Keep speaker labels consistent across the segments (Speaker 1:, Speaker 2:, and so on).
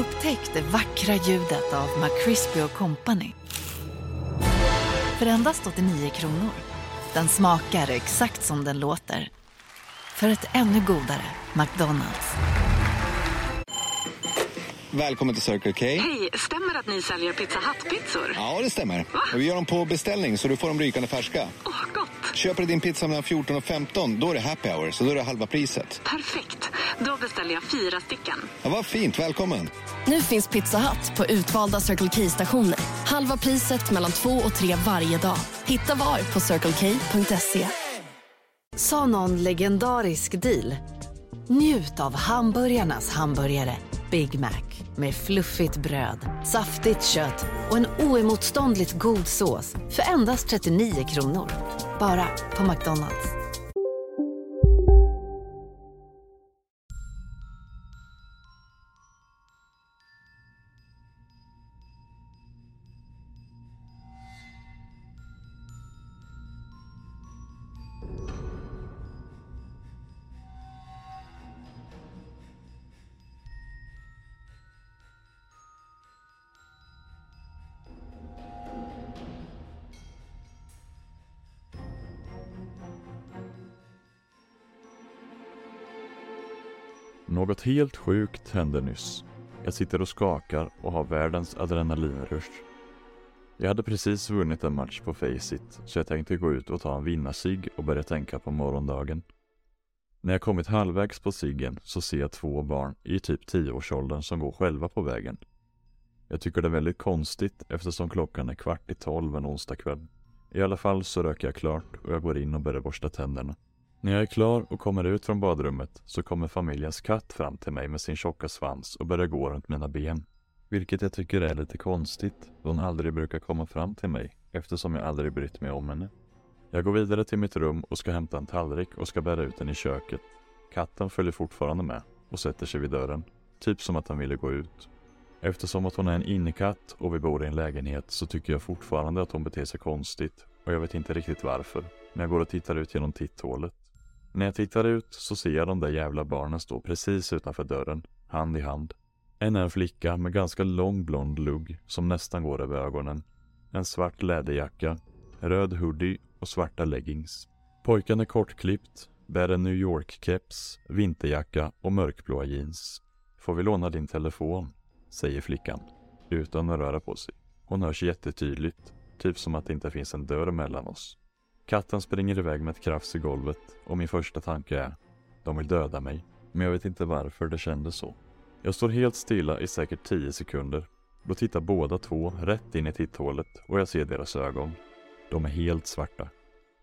Speaker 1: Upptäck det vackra ljudet av McCrispy Company. För endast 89 kronor. Den smakar exakt som den låter. För ett ännu godare McDonalds.
Speaker 2: Välkommen till Circle K.
Speaker 3: Hej, stämmer att ni säljer Pizza Hut-pizzor?
Speaker 2: Ja, det stämmer. Och vi gör dem på beställning så du får dem rykande färska.
Speaker 3: Åh, gott!
Speaker 2: Köper du din pizza mellan 14 och 15, då är det happy hour, så då är det halva priset.
Speaker 3: Perfekt. Då beställer jag fyra stycken.
Speaker 2: Ja, vad fint. Välkommen.
Speaker 4: Nu finns Pizza Hut på utvalda Circle K-stationer. Halva priset mellan två och tre varje dag. Hitta var på circlek.se.
Speaker 1: Sa någon legendarisk deal? Njut av hamburgarnas hamburgare. Big Mac med fluffigt bröd, saftigt kött och en oemotståndligt god sås för endast 39 kronor. Bara på McDonalds.
Speaker 5: Något helt sjukt hände nyss. Jag sitter och skakar och har världens adrenalinrush. Jag hade precis vunnit en match på Faceit så jag tänkte gå ut och ta en vinnarsig och börja tänka på morgondagen. När jag kommit halvvägs på ciggen så ser jag två barn i typ 10-årsåldern som går själva på vägen. Jag tycker det är väldigt konstigt eftersom klockan är kvart i tolv en onsdagkväll. I alla fall så röker jag klart och jag går in och börjar borsta tänderna. När jag är klar och kommer ut från badrummet så kommer familjens katt fram till mig med sin tjocka svans och börjar gå runt mina ben. Vilket jag tycker är lite konstigt då hon aldrig brukar komma fram till mig eftersom jag aldrig brytt mig om henne. Jag går vidare till mitt rum och ska hämta en tallrik och ska bära ut den i köket. Katten följer fortfarande med och sätter sig vid dörren. Typ som att han ville gå ut. Eftersom att hon är en innekatt och vi bor i en lägenhet så tycker jag fortfarande att hon beter sig konstigt och jag vet inte riktigt varför. Men jag går och tittar ut genom titthålet. När jag tittar ut så ser jag de där jävla barnen stå precis utanför dörren, hand i hand. En är en flicka med ganska lång blond lugg som nästan går över ögonen. En svart läderjacka, röd hoodie och svarta leggings. Pojken är kortklippt, bär en New York-keps, vinterjacka och mörkblåa jeans. Får vi låna din telefon? Säger flickan, utan att röra på sig. Hon hörs jättetydligt, typ som att det inte finns en dörr mellan oss. Katten springer iväg med ett krafs i golvet och min första tanke är de vill döda mig. Men jag vet inte varför det kändes så. Jag står helt stilla i säkert 10 sekunder. Då tittar båda två rätt in i titthålet och jag ser deras ögon. De är helt svarta.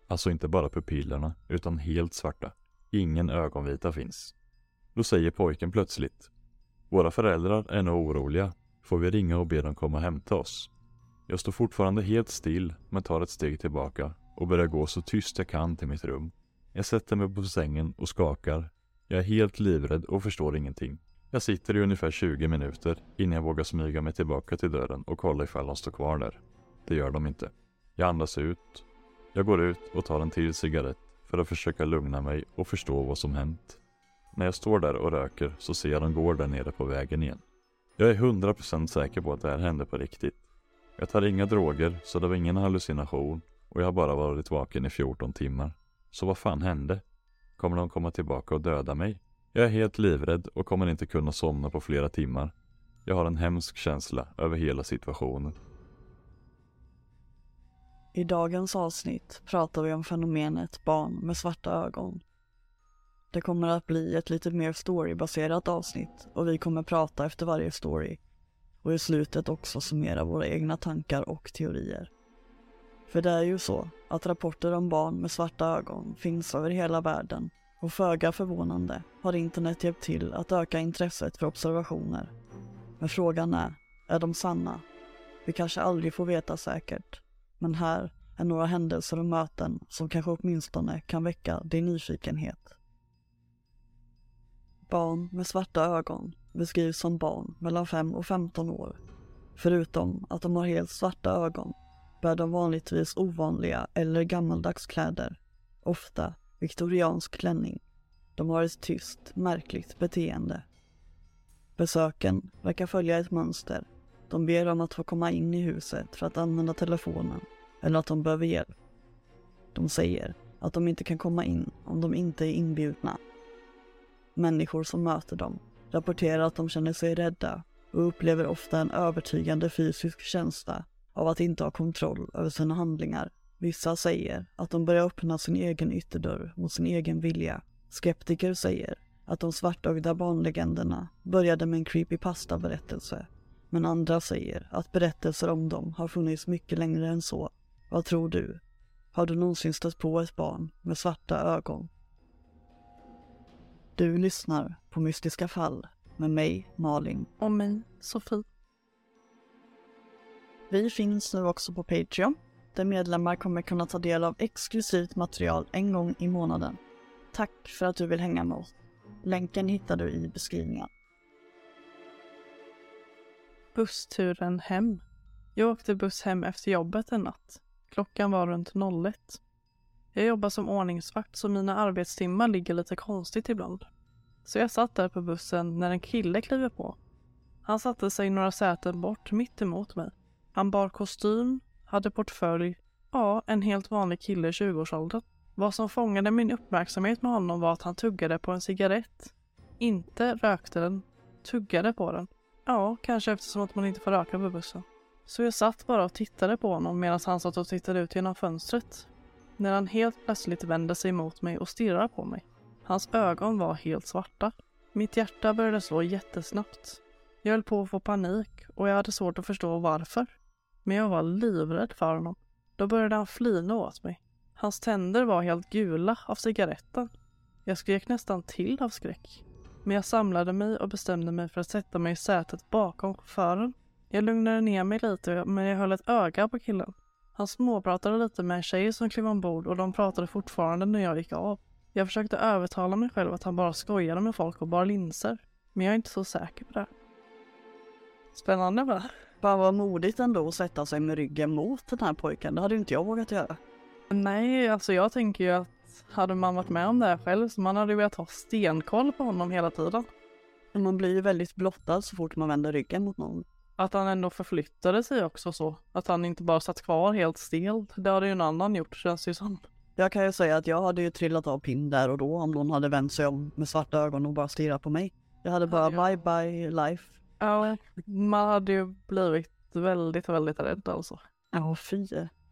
Speaker 5: Alltså inte bara pupillerna, utan helt svarta. Ingen ögonvita finns. Då säger pojken plötsligt. Våra föräldrar är nog oroliga. Får vi ringa och be dem komma och hämta oss? Jag står fortfarande helt still, men tar ett steg tillbaka och börjar gå så tyst jag kan till mitt rum. Jag sätter mig på sängen och skakar. Jag är helt livrädd och förstår ingenting. Jag sitter i ungefär 20 minuter innan jag vågar smyga mig tillbaka till dörren och kolla ifall de står kvar där. Det gör de inte. Jag andas ut. Jag går ut och tar en till cigarett för att försöka lugna mig och förstå vad som hänt. När jag står där och röker så ser jag dem gå där nere på vägen igen. Jag är 100% säker på att det här hände på riktigt. Jag tar inga droger så det var ingen hallucination och jag har bara varit vaken i 14 timmar. Så vad fan hände? Kommer de komma tillbaka och döda mig? Jag är helt livrädd och kommer inte kunna somna på flera timmar. Jag har en hemsk känsla över hela situationen.
Speaker 6: I dagens avsnitt pratar vi om fenomenet barn med svarta ögon. Det kommer att bli ett lite mer storybaserat avsnitt och vi kommer prata efter varje story och i slutet också summera våra egna tankar och teorier. För det är ju så att rapporter om barn med svarta ögon finns över hela världen och föga förvånande har internet hjälpt till att öka intresset för observationer. Men frågan är, är de sanna? Vi kanske aldrig får veta säkert. Men här är några händelser och möten som kanske åtminstone kan väcka din nyfikenhet. Barn med svarta ögon beskrivs som barn mellan 5 och 15 år. Förutom att de har helt svarta ögon bär de vanligtvis ovanliga eller gammaldags kläder, ofta viktoriansk klänning. De har ett tyst, märkligt beteende. Besöken verkar följa ett mönster. De ber om att få komma in i huset för att använda telefonen eller att de behöver hjälp. De säger att de inte kan komma in om de inte är inbjudna. Människor som möter dem rapporterar att de känner sig rädda och upplever ofta en övertygande fysisk känsla av att inte ha kontroll över sina handlingar. Vissa säger att de börjar öppna sin egen ytterdörr mot sin egen vilja. Skeptiker säger att de svartögda barnlegenderna började med en creepypasta-berättelse. Men andra säger att berättelser om dem har funnits mycket längre än så. Vad tror du? Har du någonsin stött på ett barn med svarta ögon? Du lyssnar på Mystiska fall med mig, Malin.
Speaker 7: Och mig, Sofie.
Speaker 6: Vi finns nu också på Patreon, där medlemmar kommer kunna ta del av exklusivt material en gång i månaden. Tack för att du vill hänga med oss. Länken hittar du i beskrivningen.
Speaker 7: Bussturen hem. Jag åkte buss hem efter jobbet en natt. Klockan var runt 01. Jag jobbar som ordningsvakt så mina arbetstimmar ligger lite konstigt ibland. Så jag satt där på bussen när en kille kliver på. Han satte sig några säten bort mitt emot mig. Han bar kostym, hade portfölj, ja, en helt vanlig kille i 20-årsåldern. Vad som fångade min uppmärksamhet med honom var att han tuggade på en cigarett. Inte rökte den, tuggade på den. Ja, kanske eftersom att man inte får röka på bussen. Så jag satt bara och tittade på honom medan han satt och tittade ut genom fönstret. När han helt plötsligt vände sig mot mig och stirrade på mig. Hans ögon var helt svarta. Mitt hjärta började slå jättesnabbt. Jag höll på att få panik och jag hade svårt att förstå varför. Men jag var livrädd för honom. Då började han flina åt mig. Hans tänder var helt gula av cigaretten. Jag skrek nästan till av skräck. Men jag samlade mig och bestämde mig för att sätta mig i sätet bakom chauffören. Jag lugnade ner mig lite men jag höll ett öga på killen. Han småpratade lite med en tjej som klev ombord och de pratade fortfarande när jag gick av. Jag försökte övertala mig själv att han bara skojade med folk och bar linser. Men jag är inte så säker på det. Spännande va?
Speaker 6: Fan vad modigt ändå att sätta sig med ryggen mot den här pojken. Det hade inte jag vågat göra.
Speaker 7: Nej, alltså jag tänker ju att hade man varit med om det här själv så man hade ju velat ha stenkoll på honom hela tiden.
Speaker 6: Man blir ju väldigt blottad så fort man vänder ryggen mot någon.
Speaker 7: Att han ändå förflyttade sig också så. Att han inte bara satt kvar helt stel. Det hade ju en annan gjort känns det ju som.
Speaker 6: Jag kan ju säga att jag hade ju trillat av pinn där och då om någon hade vänt sig om med svarta ögon och bara stirrat på mig. Jag hade bara
Speaker 7: Ja.
Speaker 6: bye bye life.
Speaker 7: Ja, man hade ju blivit väldigt, väldigt rädd alltså.
Speaker 6: Ja fy.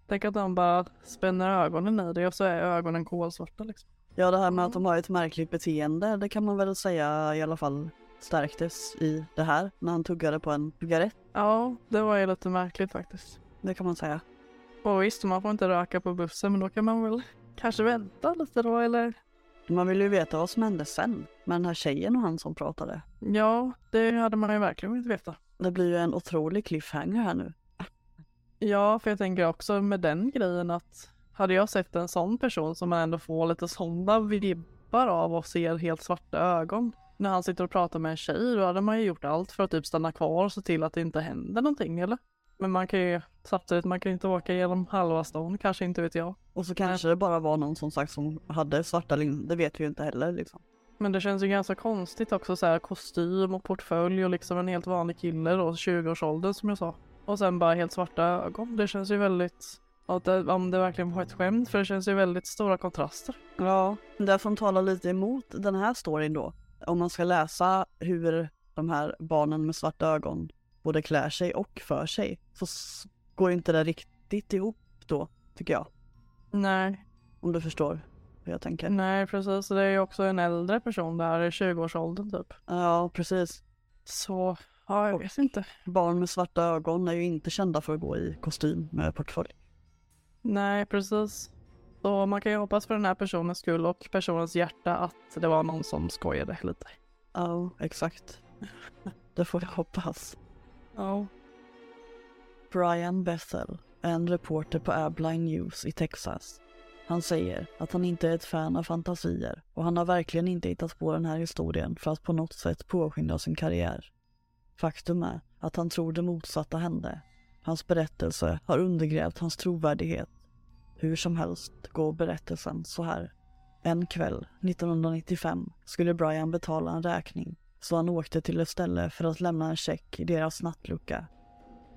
Speaker 7: Tänk att de bara spänner ögonen i dig och så är ögonen kolsvarta liksom.
Speaker 6: Ja det här med att de har ett märkligt beteende, det kan man väl säga i alla fall stärktes i det här när han tuggade på en cigarett.
Speaker 7: Ja, det var ju lite märkligt faktiskt.
Speaker 6: Det kan man säga.
Speaker 7: Och visst, man får inte röka på bussen men då kan man väl kanske vänta lite då eller?
Speaker 6: Man vill ju veta vad som hände sen med den här tjejen och han som pratade.
Speaker 7: Ja, det hade man ju verkligen velat veta.
Speaker 6: Det blir ju en otrolig cliffhanger här nu.
Speaker 7: Ja, för jag tänker också med den grejen att hade jag sett en sån person som man ändå får lite sådana vibbar av och ser helt svarta ögon när han sitter och pratar med en tjej, då hade man ju gjort allt för att typ stanna kvar och se till att det inte händer någonting, eller? Men man kan ju samtidigt, man kan inte åka genom halva stan, kanske inte vet jag.
Speaker 6: Och så kanske det bara var någon som sagt som hade svarta linser, det vet vi ju inte heller liksom.
Speaker 7: Men det känns ju ganska konstigt också så här kostym och portfölj och liksom en helt vanlig kille då, 20-årsåldern som jag sa. Och sen bara helt svarta ögon. Det känns ju väldigt, att det, om det verkligen var ett skämt, för det känns ju väldigt stora kontraster.
Speaker 6: Ja, det som talar lite emot den här storyn då, om man ska läsa hur de här barnen med svarta ögon både klär sig och för sig, så går inte det riktigt ihop då, tycker jag.
Speaker 7: Nej,
Speaker 6: Om du förstår hur jag tänker.
Speaker 7: nej precis. Det är ju också en äldre person där i 20-årsåldern typ.
Speaker 6: Ja, precis.
Speaker 7: Så, ja jag vet inte.
Speaker 6: Barn med svarta ögon är ju inte kända för att gå i kostym med portfölj.
Speaker 7: Nej, precis. Så man kan ju hoppas för den här personens skull och personens hjärta att det var någon som skojade lite.
Speaker 6: Ja, exakt. Det får jag hoppas.
Speaker 7: Ja.
Speaker 6: Brian Bethel är en reporter på Airline News i Texas. Han säger att han inte är ett fan av fantasier och han har verkligen inte hittat på den här historien för att på något sätt påskynda sin karriär. Faktum är att han tror det motsatta hände. Hans berättelse har undergrävt hans trovärdighet. Hur som helst går berättelsen så här. En kväll 1995 skulle Brian betala en räkning så han åkte till ett ställe för att lämna en check i deras nattlucka.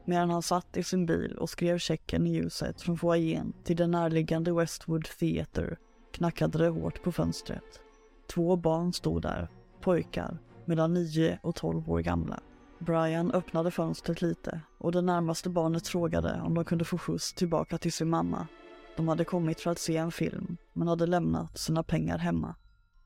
Speaker 6: Medan han satt i sin bil och skrev checken i ljuset från foajén till den närliggande Westwood Theater, knackade det hårt på fönstret. Två barn stod där, pojkar, mellan 9 och 12 år gamla. Brian öppnade fönstret lite och det närmaste barnet frågade om de kunde få skjuts tillbaka till sin mamma. De hade kommit för att se en film, men hade lämnat sina pengar hemma.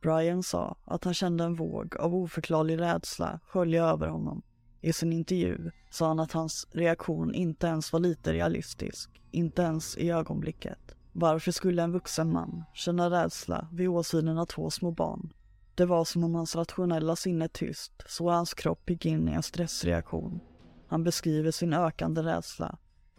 Speaker 6: Brian sa att han kände en våg av oförklarlig rädsla skölja över honom. I sin intervju sa han att hans reaktion inte ens var lite realistisk, inte ens i ögonblicket. Varför skulle en vuxen man känna rädsla vid åsynen av två små barn? Det var som om hans rationella sinne tyst, så hans kropp gick in i en stressreaktion. Han beskriver sin ökande rädsla.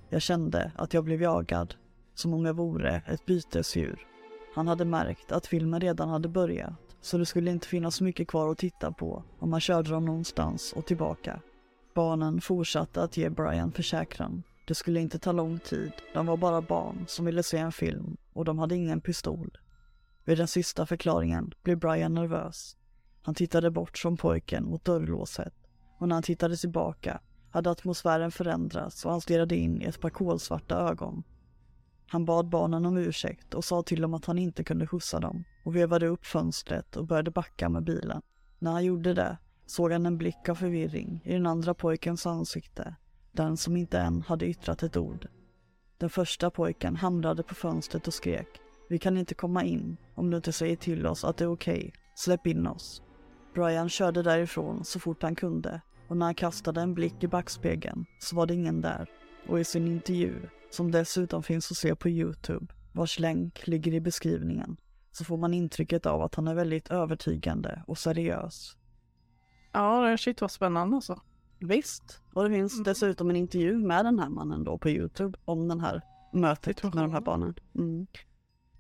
Speaker 6: Jag kände att jag blev jagad, som om jag vore ett bytesdjur. Han hade märkt att filmen redan hade börjat, så det skulle inte finnas mycket kvar att titta på om man körde dem någonstans och tillbaka. Barnen fortsatte att ge Brian försäkran. Det skulle inte ta lång tid, de var bara barn som ville se en film och de hade ingen pistol. Vid den sista förklaringen blev Brian nervös. Han tittade bort från pojken mot dörrlåset och när han tittade tillbaka hade atmosfären förändrats och han stirrade in i ett par kolsvarta ögon. Han bad barnen om ursäkt och sa till dem att han inte kunde skjutsa dem och vevade upp fönstret och började backa med bilen. När han gjorde det såg han en blick av förvirring i den andra pojkens ansikte, den som inte än hade yttrat ett ord. Den första pojken hamrade på fönstret och skrek vi kan inte komma in om du inte säger till oss att det är okej. Okay. Släpp in oss. Brian körde därifrån så fort han kunde och när han kastade en blick i backspegeln så var det ingen där. Och i sin intervju, som dessutom finns att se på Youtube, vars länk ligger i beskrivningen, så får man intrycket av att han är väldigt övertygande och seriös.
Speaker 7: Ja, shit vad spännande alltså.
Speaker 6: Visst, och det finns mm. dessutom en intervju med den här mannen då på Youtube om den här mötet med de här barnen. Mm.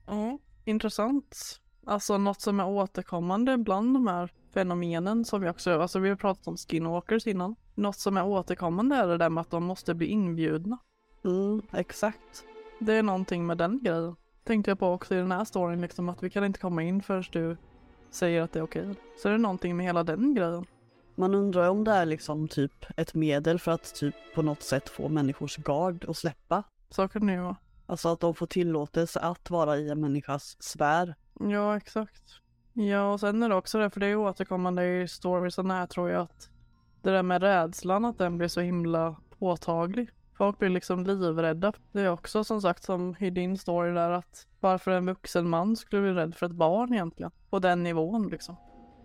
Speaker 7: Ja, intressant. Alltså något som är återkommande bland de här fenomenen som vi också, alltså vi har pratat om skinwalkers innan. Något som är återkommande är det där med att de måste bli inbjudna.
Speaker 6: Mm, exakt.
Speaker 7: Det är någonting med den grejen. Tänkte jag på också i den här storyn liksom att vi kan inte komma in förrän du säger att det är okej. Så det är någonting med hela den grejen.
Speaker 6: Man undrar om det är liksom typ ett medel för att typ på något sätt få människors gard att släppa.
Speaker 7: Så kan det ju vara.
Speaker 6: Alltså att de får tillåtelse att vara i en människas sfär.
Speaker 7: Ja, exakt. Ja, och sen är det också det, för det är återkommande i storiesen här tror jag att det där med rädslan, att den blir så himla påtaglig. Folk blir liksom livrädda. Det är också som sagt som i din story där att varför en vuxen man skulle bli rädd för ett barn egentligen. På den nivån liksom.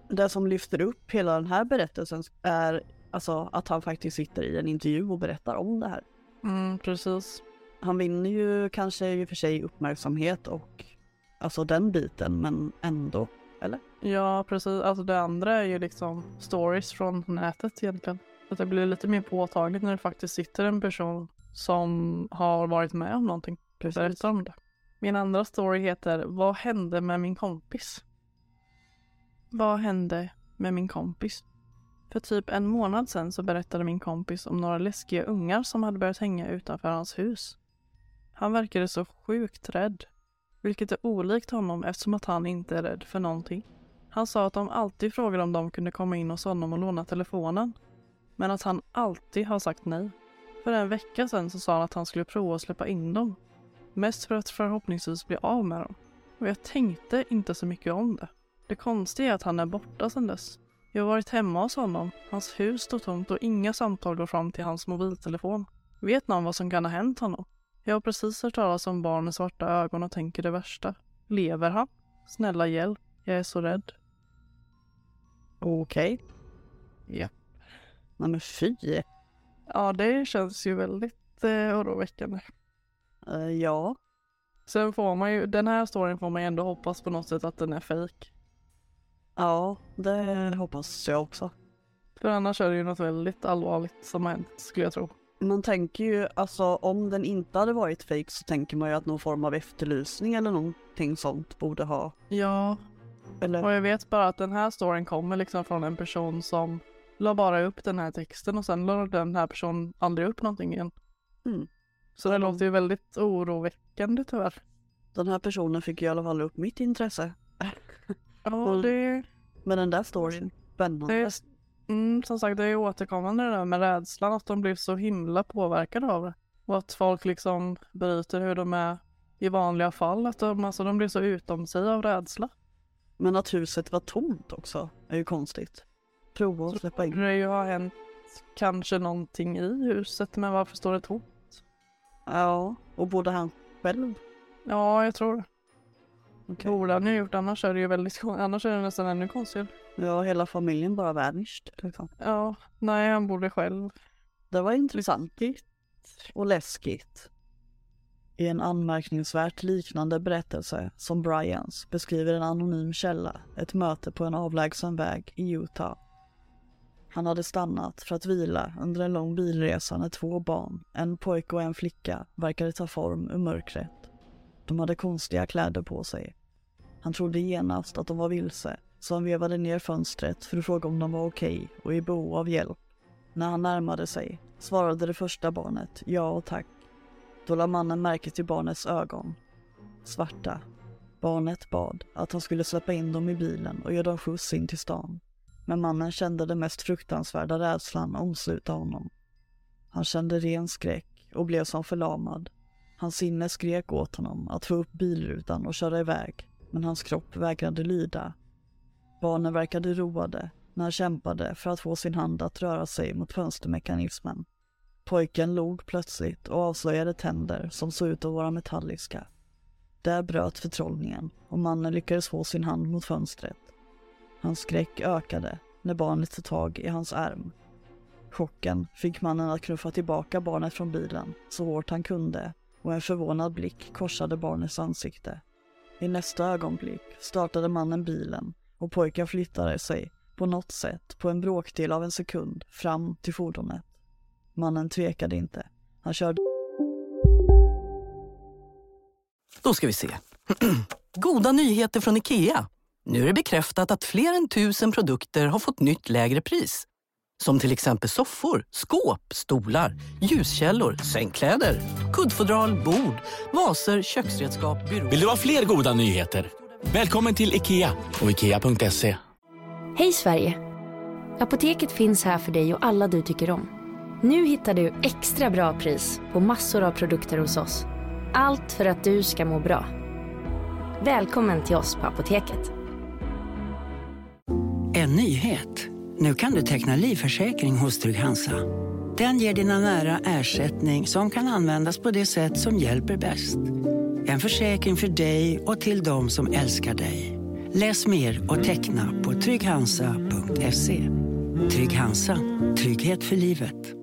Speaker 6: Det som lyfter upp hela den här berättelsen är alltså att han faktiskt sitter i en intervju och berättar om det här.
Speaker 7: Mm, precis.
Speaker 6: Han vinner ju kanske i och för sig uppmärksamhet och alltså den biten, men ändå, eller?
Speaker 7: Ja, precis. Alltså det andra är ju liksom stories från nätet egentligen. Att det blir lite mer påtagligt när det faktiskt sitter en person som har varit med om någonting. Precis. om det. Min andra story heter Vad hände med min kompis? Vad hände med min kompis? För typ en månad sedan så berättade min kompis om några läskiga ungar som hade börjat hänga utanför hans hus. Han verkade så sjukt rädd, vilket är olikt honom eftersom att han inte är rädd för någonting. Han sa att de alltid frågade om de kunde komma in hos honom och låna telefonen, men att han alltid har sagt nej. För en vecka sedan så sa han att han skulle prova att släppa in dem, mest för att förhoppningsvis bli av med dem. Och jag tänkte inte så mycket om det. Det konstiga är att han är borta sedan dess. Jag har varit hemma hos honom, hans hus står tomt och inga samtal går fram till hans mobiltelefon. Vet någon vad som kan ha hänt honom? Jag har precis hört talas om barn med svarta ögon och tänker det värsta. Lever han? Snälla hjälp. Jag är så rädd.
Speaker 6: Okej.
Speaker 7: Okay. Ja.
Speaker 6: Nej men fy.
Speaker 7: Ja, det känns ju väldigt eh, oroväckande.
Speaker 6: Uh, ja.
Speaker 7: Sen får man ju, den här storyn får man ju ändå hoppas på något sätt att den är fejk.
Speaker 6: Ja, det hoppas jag också.
Speaker 7: För annars är det ju något väldigt allvarligt som har hänt, skulle jag tro.
Speaker 6: Man tänker ju, alltså om den inte hade varit fake så tänker man ju att någon form av efterlysning eller någonting sånt borde ha.
Speaker 7: Ja. Eller? Och jag vet bara att den här storyn kommer liksom från en person som la bara upp den här texten och sen la den här personen aldrig upp någonting igen.
Speaker 6: Mm.
Speaker 7: Så det mm. låter ju väldigt oroväckande tyvärr.
Speaker 6: Den här personen fick i alla fall upp mitt intresse.
Speaker 7: ja, det...
Speaker 6: Med den där storyn. Spännande.
Speaker 7: Det, Mm, som sagt, det är återkommande det där med rädslan, att de blir så himla påverkade av det. Och att folk liksom bryter hur de är i vanliga fall, att de, alltså, de blir så utom sig av rädsla.
Speaker 6: Men att huset var tomt också är ju konstigt. Prova att släppa in.
Speaker 7: Det har hänt kanske någonting i huset, men varför står det tomt?
Speaker 6: Ja, och bodde han själv?
Speaker 7: Ja, jag tror det.
Speaker 6: Okej.
Speaker 7: Borde han ju gjort, annars är det ju väldigt annars är det nästan ännu konstigare.
Speaker 6: Ja, hela familjen bara vanished liksom.
Speaker 7: Ja, nej han borde själv.
Speaker 6: Det var intressant och läskigt. I en anmärkningsvärt liknande berättelse som Brians beskriver en anonym källa ett möte på en avlägsen väg i Utah. Han hade stannat för att vila under en lång bilresa när två barn, en pojke och en flicka, verkade ta form ur mörkret. De hade konstiga kläder på sig. Han trodde genast att de var vilse, så han vevade ner fönstret för att fråga om de var okej och i behov av hjälp. När han närmade sig svarade det första barnet ja och tack. Då lade mannen märke till barnets ögon. Svarta. Barnet bad att han skulle släppa in dem i bilen och ge dem skjuts in till stan. Men mannen kände den mest fruktansvärda rädslan omsluta honom. Han kände ren skräck och blev som förlamad. Hans sinne skrek åt honom att få upp bilrutan och köra iväg, men hans kropp vägrade lyda. Barnen verkade roade när han kämpade för att få sin hand att röra sig mot fönstermekanismen. Pojken log plötsligt och avslöjade tänder som såg ut att vara metalliska. Där bröt förtrollningen och mannen lyckades få sin hand mot fönstret. Hans skräck ökade när barnet tog tag i hans arm. Chocken fick mannen att knuffa tillbaka barnet från bilen så hårt han kunde och en förvånad blick korsade barnets ansikte. I nästa ögonblick startade mannen bilen och pojken flyttade sig på något sätt på en bråkdel av en sekund fram till fordonet. Mannen tvekade inte. Han körde
Speaker 8: Då ska vi se. Goda nyheter från IKEA. Nu är det bekräftat att fler än tusen produkter har fått nytt lägre pris. Som till exempel soffor, skåp, stolar, ljuskällor, sängkläder, kuddfodral, bord, vaser, köksredskap, byråer...
Speaker 9: Vill du ha fler goda nyheter? Välkommen till IKEA och IKEA.se.
Speaker 10: Hej Sverige! Apoteket finns här för dig och alla du tycker om. Nu hittar du extra bra pris på massor av produkter hos oss. Allt för att du ska må bra. Välkommen till oss på Apoteket.
Speaker 11: En nyhet. Nu kan du teckna livförsäkring hos Trygg-Hansa. Den ger dina nära ersättning som kan användas på det sätt som hjälper bäst. En försäkring för dig och till de som älskar dig. Läs mer och teckna på trygghansa.se. Trygg Hansa. Trygghet för livet.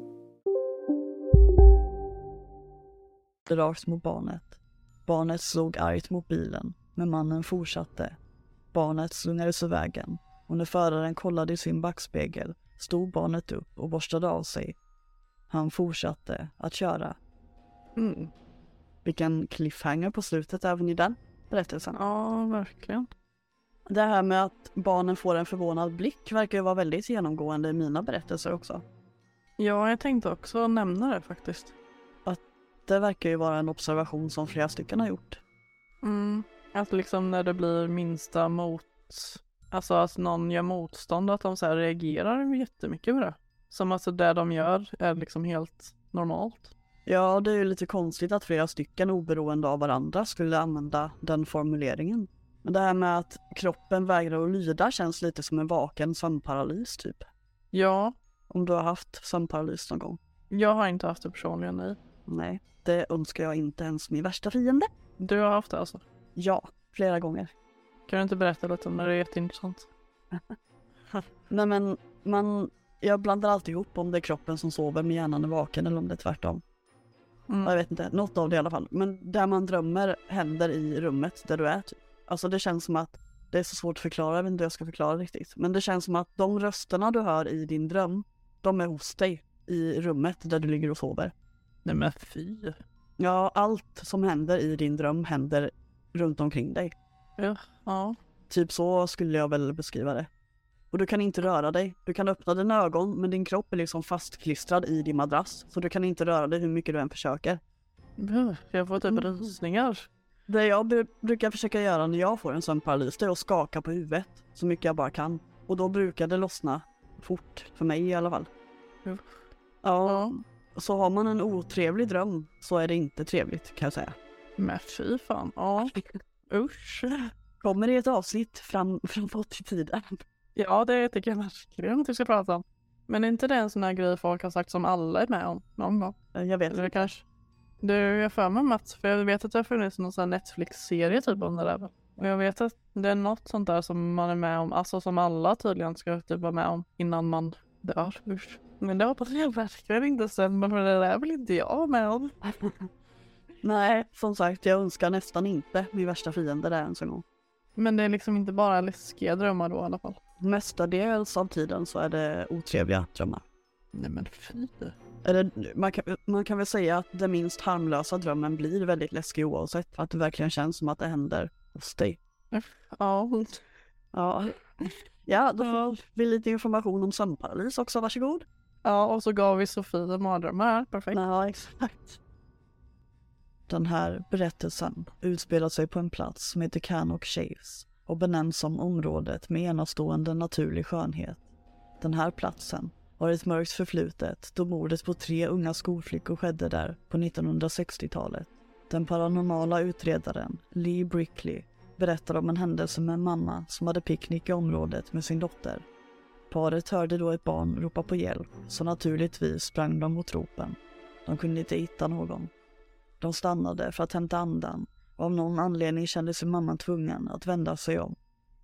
Speaker 6: rakt mot barnet. Barnet slog argt mot bilen, men mannen fortsatte. Barnet slungades ur vägen och när föraren kollade i sin backspegel stod barnet upp och borstade av sig. Han fortsatte att köra. Mm. Vilken cliffhanger på slutet även i den berättelsen.
Speaker 7: Ja, verkligen.
Speaker 6: Det här med att barnen får en förvånad blick verkar ju vara väldigt genomgående i mina berättelser också.
Speaker 7: Ja, jag tänkte också nämna det faktiskt.
Speaker 6: Det verkar ju vara en observation som flera stycken har gjort.
Speaker 7: Mm. Att liksom när det blir minsta mot, alltså att någon gör motstånd, att de så här reagerar jättemycket på det. Som alltså det de gör är liksom helt normalt.
Speaker 6: Ja, det är ju lite konstigt att flera stycken oberoende av varandra skulle använda den formuleringen. Men det här med att kroppen vägrar att lyda känns lite som en vaken sömnparalys typ.
Speaker 7: Ja,
Speaker 6: Om du har haft sömnparalys någon gång?
Speaker 7: jag har inte haft det personligen, nej.
Speaker 6: Nej, det önskar jag inte ens min värsta fiende.
Speaker 7: Du har haft det alltså?
Speaker 6: Ja, flera gånger.
Speaker 7: Kan du inte berätta lite om det? Det är jätteintressant.
Speaker 6: Nej men, man, jag blandar alltid ihop om det är kroppen som sover med hjärnan är vaken eller om det är tvärtom.
Speaker 7: Mm.
Speaker 6: Jag vet inte, något av det i alla fall. Men där man drömmer händer i rummet där du är typ. Alltså det känns som att det är så svårt att förklara, jag vet inte hur jag ska förklara riktigt. Men det känns som att de rösterna du hör i din dröm, de är hos dig i rummet där du ligger och sover.
Speaker 7: Nej men fy.
Speaker 6: Ja, allt som händer i din dröm händer runt omkring dig.
Speaker 7: Ja. ja.
Speaker 6: Typ så skulle jag väl beskriva det. Och du kan inte röra dig. Du kan öppna dina ögon men din kropp är liksom fastklistrad i din madrass. Så du kan inte röra dig hur mycket du än försöker.
Speaker 7: Jag får typ
Speaker 6: Mm.
Speaker 7: rysningar.
Speaker 6: Det jag bru- brukar försöka göra när jag får en sömnparalys det är att skaka på huvudet så mycket jag bara kan. Och då brukar det lossna fort, för mig i alla fall.
Speaker 7: Usch.
Speaker 6: Ja, så har man en otrevlig dröm så är det inte trevligt kan jag säga.
Speaker 7: Men fy fan. Ja. Usch.
Speaker 6: Kommer det ett avsnitt fram, framåt i tiden?
Speaker 7: Ja, det tycker jag verkligen att vi ska prata om. Men är inte det en sån här grej folk har sagt som alla är med om någon gång?
Speaker 6: Jag vet
Speaker 7: Eller kanske... Du, jag för mig Mats, för jag vet att det har funnits någon sån här Netflix-serie typ om det där. Och jag vet att det är något sånt där som man är med om, alltså som alla tydligen ska typ vara med om innan man dör. Usch. Men det hoppas jag verkligen inte stämmer för det där vill inte jag med om.
Speaker 6: Nej, som sagt, jag önskar nästan inte min värsta fiende där ens en gång.
Speaker 7: Men det är liksom inte bara läskiga drömmar då i alla fall.
Speaker 6: Mestadels av tiden så är det otrevliga drömmar.
Speaker 7: Nej men fy.
Speaker 6: Eller man kan, man kan väl säga att den minst harmlösa drömmen blir väldigt läskig oavsett. Att det verkligen känns som att det händer hos dig.
Speaker 7: Ja.
Speaker 6: Ja, ja då får vi lite information om sömnparalys också, varsågod.
Speaker 7: Ja, och så gav vi Sofie mardrömmar. Perfekt.
Speaker 6: Ja, exakt. Den här berättelsen utspelar sig på en plats som heter Cannock Shaves och benämns som området med enastående naturlig skönhet. Den här platsen har ett mörkt förflutet då mordet på tre unga skolflickor skedde där på 1960-talet. Den paranormala utredaren Lee Brickley berättar om en händelse med en mamma som hade picknick i området med sin dotter. Paret hörde då ett barn ropa på hjälp, så naturligtvis sprang de mot ropen. De kunde inte hitta någon. De stannade för att hämta andan och av någon anledning kände sig mamman tvungen att vända sig om.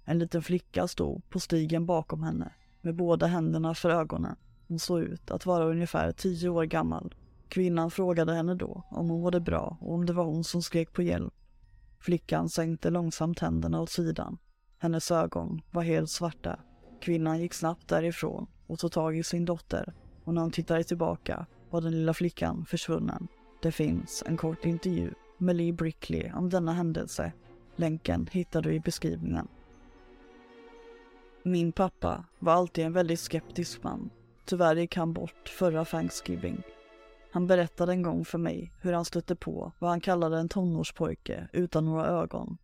Speaker 6: En liten flicka stod på stigen bakom henne med båda händerna för ögonen. Hon såg ut att vara ungefär tio år gammal. Kvinnan frågade henne då om hon mådde bra och om det var hon som skrek på hjälp. Flickan sänkte långsamt händerna åt sidan. Hennes ögon var helt svarta. Kvinnan gick snabbt därifrån och tog tag i sin dotter och när hon tittade tillbaka var den lilla flickan försvunnen. Det finns en kort intervju med Lee Brickley om denna händelse. Länken hittar du i beskrivningen. Min pappa var alltid en väldigt skeptisk man. Tyvärr gick han bort förra Thanksgiving. Han berättade en gång för mig hur han stötte på vad han kallade en tonårspojke utan några ögon.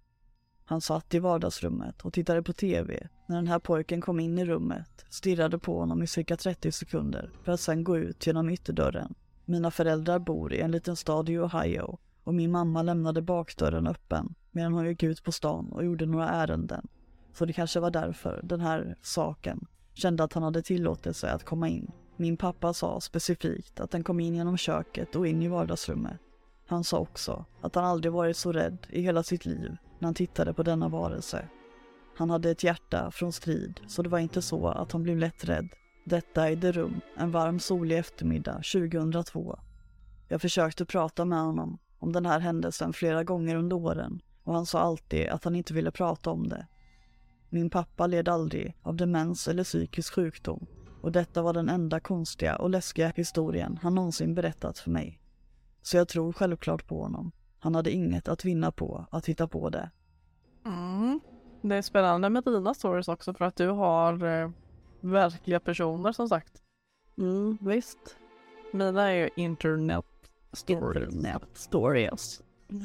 Speaker 6: Han satt i vardagsrummet och tittade på TV när den här pojken kom in i rummet, stirrade på honom i cirka 30 sekunder för att sen gå ut genom ytterdörren. Mina föräldrar bor i en liten stad i Ohio och min mamma lämnade bakdörren öppen medan hon gick ut på stan och gjorde några ärenden. Så det kanske var därför den här saken kände att han hade tillåtelse att komma in. Min pappa sa specifikt att den kom in genom köket och in i vardagsrummet. Han sa också att han aldrig varit så rädd i hela sitt liv när han tittade på denna varelse. Han hade ett hjärta från strid så det var inte så att han blev lätt rädd. Detta ägde rum en varm solig eftermiddag 2002. Jag försökte prata med honom om den här händelsen flera gånger under åren och han sa alltid att han inte ville prata om det. Min pappa led aldrig av demens eller psykisk sjukdom och detta var den enda konstiga och läskiga historien han någonsin berättat för mig. Så jag tror självklart på honom. Han hade inget att vinna på att hitta på det.
Speaker 7: Mm. Det är spännande med dina stories också för att du har eh, verkliga personer som sagt.
Speaker 6: Mm, visst.
Speaker 7: Mina är ju internet stories.
Speaker 6: Internet stories.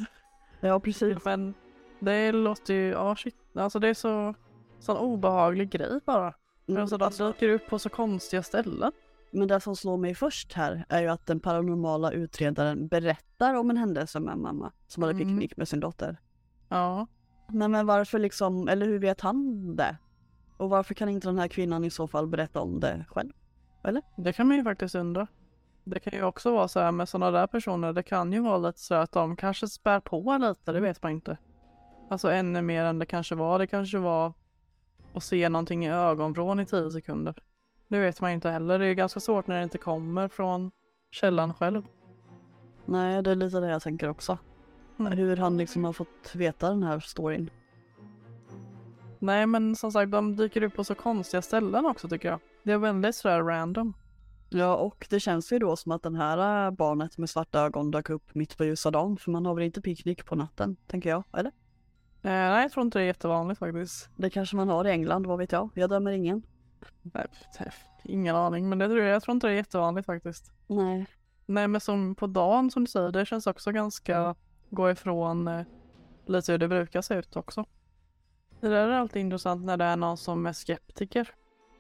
Speaker 6: Ja, precis.
Speaker 7: Men det låter ju, ja shit, alltså det är så, sån obehaglig grej bara.
Speaker 6: Mm,
Speaker 7: Alltså de
Speaker 6: alltså-
Speaker 7: dyker upp på så konstiga ställen.
Speaker 6: Men det som slår mig först här är ju att den paranormala utredaren berättar om en händelse med en mamma som hade
Speaker 7: Mm.
Speaker 6: picknick med sin dotter.
Speaker 7: Ja.
Speaker 6: Men, men varför liksom, eller hur vet han det? Och varför kan inte den här kvinnan i så fall berätta om det själv? Eller?
Speaker 7: Det kan man ju faktiskt undra. Det kan ju också vara så här med sådana där personer, det kan ju vara lite så att de kanske spär på lite, det vet man inte. Alltså ännu mer än det kanske var. Det kanske var att se någonting i ögonvrån i tio sekunder. Det vet man inte heller. Det är ganska svårt när det inte kommer från källan själv.
Speaker 6: Nej, det är lite det jag tänker också. Hur han liksom har fått veta den här storyn.
Speaker 7: Nej men som sagt, de dyker upp på så konstiga ställen också tycker jag. Det är väldigt sådär random.
Speaker 6: Ja, och det känns ju då som att den här äh, barnet med svarta ögon dök upp mitt på ljusa dagen, för man har väl inte picknick på natten, tänker jag, eller?
Speaker 7: Eh, nej, jag tror inte det är jättevanligt faktiskt.
Speaker 6: Det kanske man har i England, vad vet jag? Jag dömer ingen.
Speaker 7: Nej, ingen aning, men det tror jag, jag tror inte det är jättevanligt faktiskt.
Speaker 6: Nej.
Speaker 7: Nej, men som på dagen som du säger, det känns också ganska gå ifrån eh, lite hur det brukar se ut också. Det där är alltid intressant när det är någon som är skeptiker.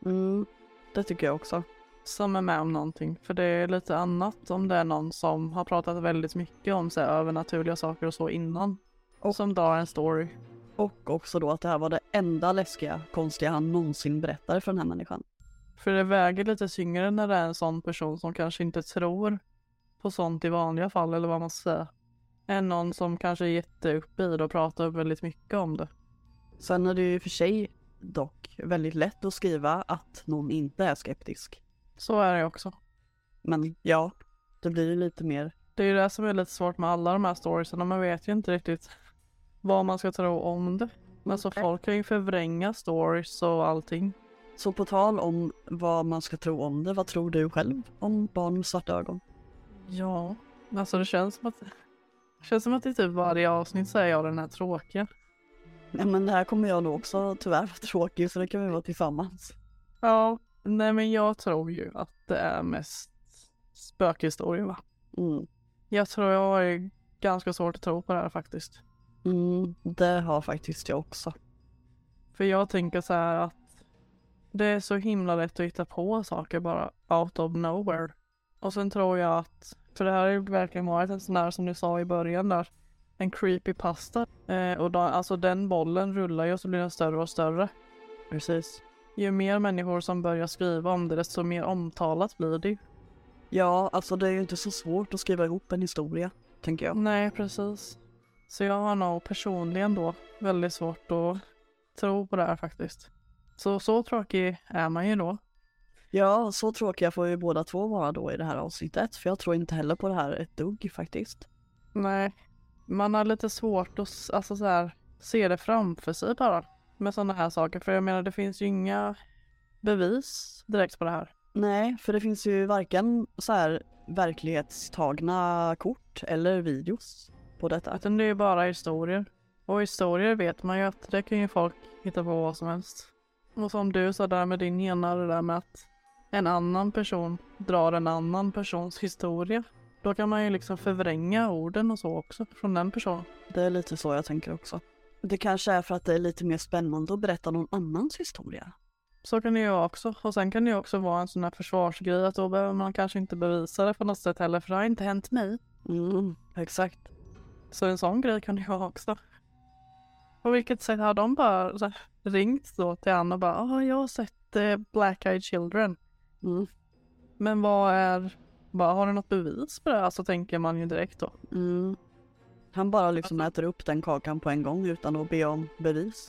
Speaker 6: Mm. det tycker jag också.
Speaker 7: Som är med om någonting. För det är lite annat om det är någon som har pratat väldigt mycket om så här, övernaturliga saker och så innan. Och som drar en story.
Speaker 6: Och också då att det här var det enda läskiga, konstiga han någonsin berättade för den här människan.
Speaker 7: För det väger lite tyngre när det är en sån person som kanske inte tror på sånt i vanliga fall eller vad man ska säga. Än någon som kanske är jätteuppe i det och pratar väldigt mycket om det.
Speaker 6: Sen är det ju för sig dock väldigt lätt att skriva att någon inte är skeptisk.
Speaker 7: Så är det också.
Speaker 6: Men ja, det blir ju lite mer.
Speaker 7: Det är ju det som är lite svårt med alla de här storiesarna. Man vet ju inte riktigt vad man ska tro om det. Alltså folk kan ju förvränga stories och allting.
Speaker 6: Så på tal om vad man ska tro om det, vad tror du själv om barn med svarta ögon?
Speaker 7: Ja, alltså det känns som att det känns som att i typ varje avsnitt så är jag den här tråkiga.
Speaker 6: Ja men det här kommer jag nog också tyvärr vara tråkig så det kan vi vara tillsammans.
Speaker 7: Ja, nej men jag tror ju att det är mest spökhistorier va?
Speaker 6: Mm.
Speaker 7: Jag tror jag har ganska svårt att tro på det här faktiskt.
Speaker 6: Mm, det har faktiskt jag också.
Speaker 7: För jag tänker så här att det är så himla lätt att hitta på saker bara out of nowhere. Och sen tror jag att, för det här har ju verkligen varit en sån där som du sa i början där, en creepy pasta. Eh, och då, alltså den bollen rullar ju och så blir den större och större.
Speaker 6: Precis.
Speaker 7: Ju mer människor som börjar skriva om det, desto mer omtalat blir det ju.
Speaker 6: Ja, alltså det är ju inte så svårt att skriva ihop en historia, tänker jag.
Speaker 7: Nej, precis. Så jag har nog personligen då väldigt svårt att tro på det här faktiskt. Så, så tråkig är man ju då.
Speaker 6: Ja, så tråkiga får ju båda två vara då i det här avsnittet. För jag tror inte heller på det här ett dugg faktiskt.
Speaker 7: Nej, man har lite svårt att alltså så här, se det framför sig bara. Med sådana här saker. För jag menar det finns ju inga bevis direkt på det här.
Speaker 6: Nej, för det finns ju varken så här verklighetstagna kort eller videos på detta.
Speaker 7: Utan det är ju bara historier. Och historier vet man ju att det kan ju folk hitta på vad som helst. Och som du sa där med din ena, det där med att en annan person drar en annan persons historia. Då kan man ju liksom förvränga orden och så också från den personen.
Speaker 6: Det är lite så jag tänker också. Det kanske är för att det är lite mer spännande att berätta någon annans historia.
Speaker 7: Så kan det ju också. Och sen kan det ju också vara en sån här försvarsgrej att då behöver man kanske inte bevisa det på något sätt heller för det har inte hänt mig.
Speaker 6: Mm, exakt.
Speaker 7: Så en sån grej kan det ju vara också. På vilket sätt har de bara så här, ringt då till Anna och bara ja, jag har sett eh, Black Eyed Children.
Speaker 6: Mm.
Speaker 7: Men vad är, bara, har du något bevis på det? Alltså tänker man ju direkt då.
Speaker 6: Mm. Han bara liksom äter upp den kakan på en gång utan att be om bevis.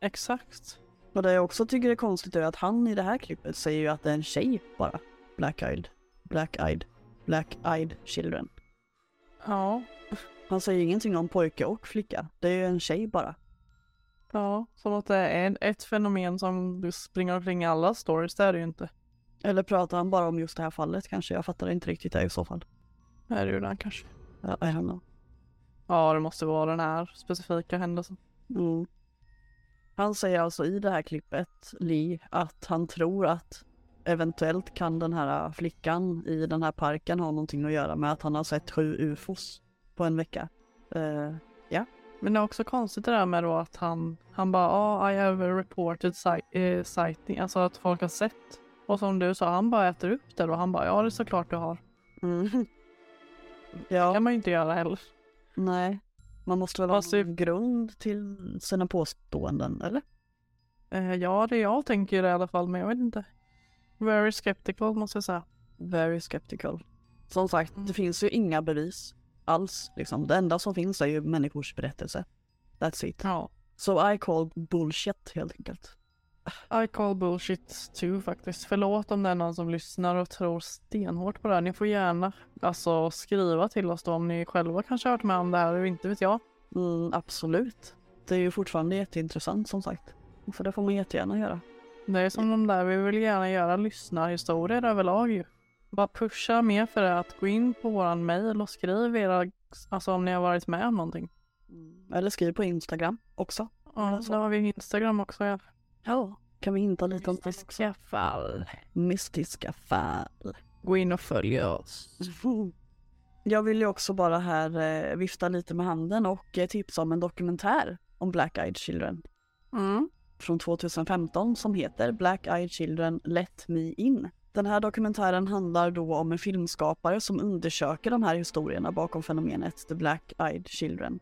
Speaker 7: Exakt.
Speaker 6: Och det jag också tycker är konstigt är att han i det här klippet säger ju att det är en tjej bara. Black eyed. Black eyed. Black eyed children.
Speaker 7: Ja.
Speaker 6: Han säger ingenting om pojke och flicka. Det är ju en tjej bara.
Speaker 7: Ja, som att det är ett fenomen som du springer omkring i alla stories, det är det ju inte.
Speaker 6: Eller pratar han bara om just det här fallet kanske? Jag fattar inte riktigt det i så fall.
Speaker 7: Är det ju den kanske.
Speaker 6: Ja, I don't know.
Speaker 7: Ja, det måste vara den här specifika händelsen.
Speaker 6: Mm. Han säger alltså i det här klippet, Lee, att han tror att eventuellt kan den här flickan i den här parken ha någonting att göra med att han har sett sju ufos på en vecka. Eh, ja.
Speaker 7: Men det är också konstigt det där med då att han, han bara, ja, I have reported eh, sighting, alltså att folk har sett. Och som du sa, han bara äter upp det och han bara, ja det är såklart du har.
Speaker 6: Mm.
Speaker 7: Det
Speaker 6: Ja,
Speaker 7: kan man ju inte göra heller.
Speaker 6: nej. Man måste väl ha
Speaker 7: det-
Speaker 6: en grund till sina påståenden, eller?
Speaker 7: Eh, ja, det jag tänker i alla fall, men jag vet inte. Very skeptical måste jag säga.
Speaker 6: Very skeptical. Som sagt,
Speaker 7: Mm.
Speaker 6: det finns ju inga bevis alls. Liksom. Det enda som finns är ju människors berättelse. That's it.
Speaker 7: Ja.
Speaker 6: So I call bullshit helt enkelt.
Speaker 7: I call bullshit too faktiskt. Förlåt om det är någon som lyssnar och tror stenhårt på det här. Ni får gärna alltså skriva till oss då om ni själva kanske har varit med om det här eller inte vet jag.
Speaker 6: Mm, absolut. Det är ju fortfarande jätteintressant som sagt. Så det får man jättegärna göra.
Speaker 7: Det är som de där, vi vill gärna göra lyssnarhistorier överlag ju. Bara pusha mer för det att gå in på våran mail och skriv era, alltså om ni har varit med om någonting.
Speaker 6: Eller skriv på Instagram också.
Speaker 7: Ja, så har vi Instagram också ja.
Speaker 6: Ja, kan vi hinta lite om?
Speaker 7: Mystiska fall.
Speaker 6: Mystiska fall.
Speaker 7: Gå in och följ oss.
Speaker 6: Jag vill ju också bara här eh, vifta lite med handen och eh, tipsa om en dokumentär om Black Eyed Children.
Speaker 7: Mm.
Speaker 6: från 2015 som heter Black Eyed Children Let Me In. Den här dokumentären handlar då om en filmskapare som undersöker de här historierna bakom fenomenet The Black Eyed Children.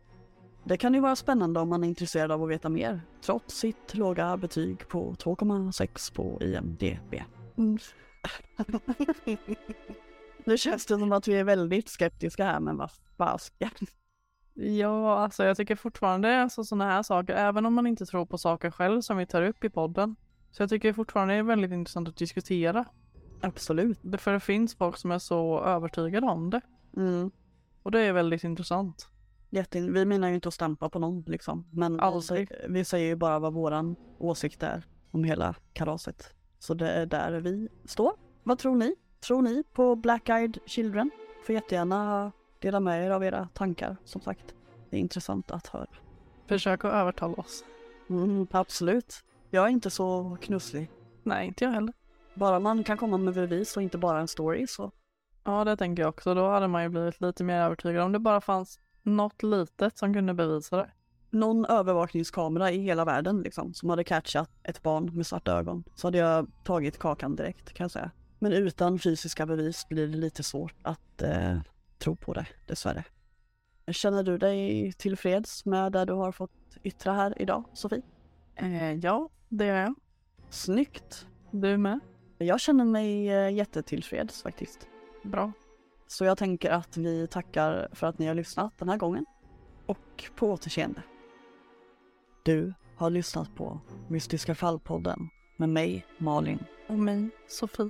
Speaker 6: Det kan ju vara spännande om man är intresserad av att veta mer, trots sitt låga betyg på 2,6 på IMDB. Mm. nu känns det som att vi är väldigt skeptiska här, men vad fasiken.
Speaker 7: Ja, alltså jag tycker fortfarande alltså, sådana här saker, även om man inte tror på saker själv som vi tar upp i podden. Så jag tycker fortfarande det är väldigt intressant att diskutera.
Speaker 6: Absolut.
Speaker 7: För det finns folk som är så övertygade om det.
Speaker 6: Mm.
Speaker 7: Och det är väldigt intressant.
Speaker 6: Jätte, vi menar ju inte att stampa på någon liksom. Men
Speaker 7: Aldrig.
Speaker 6: vi säger ju bara vad våran åsikt är om hela kalaset. Så det är där vi står. Vad tror ni? Tror ni på Black Eyed Children? Får jättegärna dela med er av era tankar som sagt. Det är intressant att höra.
Speaker 7: Försök att övertala oss.
Speaker 6: Mm, absolut. Jag är inte så knusslig.
Speaker 7: Nej, inte jag heller.
Speaker 6: Bara man kan komma med bevis och inte bara en story så.
Speaker 7: Ja, det tänker jag också. Då hade man ju blivit lite mer övertygad om det bara fanns något litet som kunde bevisa det.
Speaker 6: Någon övervakningskamera i hela världen liksom som hade catchat ett barn med svarta ögon så hade jag tagit kakan direkt kan jag säga. Men utan fysiska bevis blir det lite svårt att eh, tro på det dessvärre. Känner du dig tillfreds med det du har fått yttra här idag, Sofie?
Speaker 7: Eh, ja, det är jag.
Speaker 6: Snyggt!
Speaker 7: Du med?
Speaker 6: Jag känner mig eh, jättetillfreds faktiskt.
Speaker 7: Bra.
Speaker 6: Så jag tänker att vi tackar för att ni har lyssnat den här gången. Och på återseende. Du har lyssnat på Mystiska fallpodden med mig, Malin.
Speaker 7: Och mig, Sofie.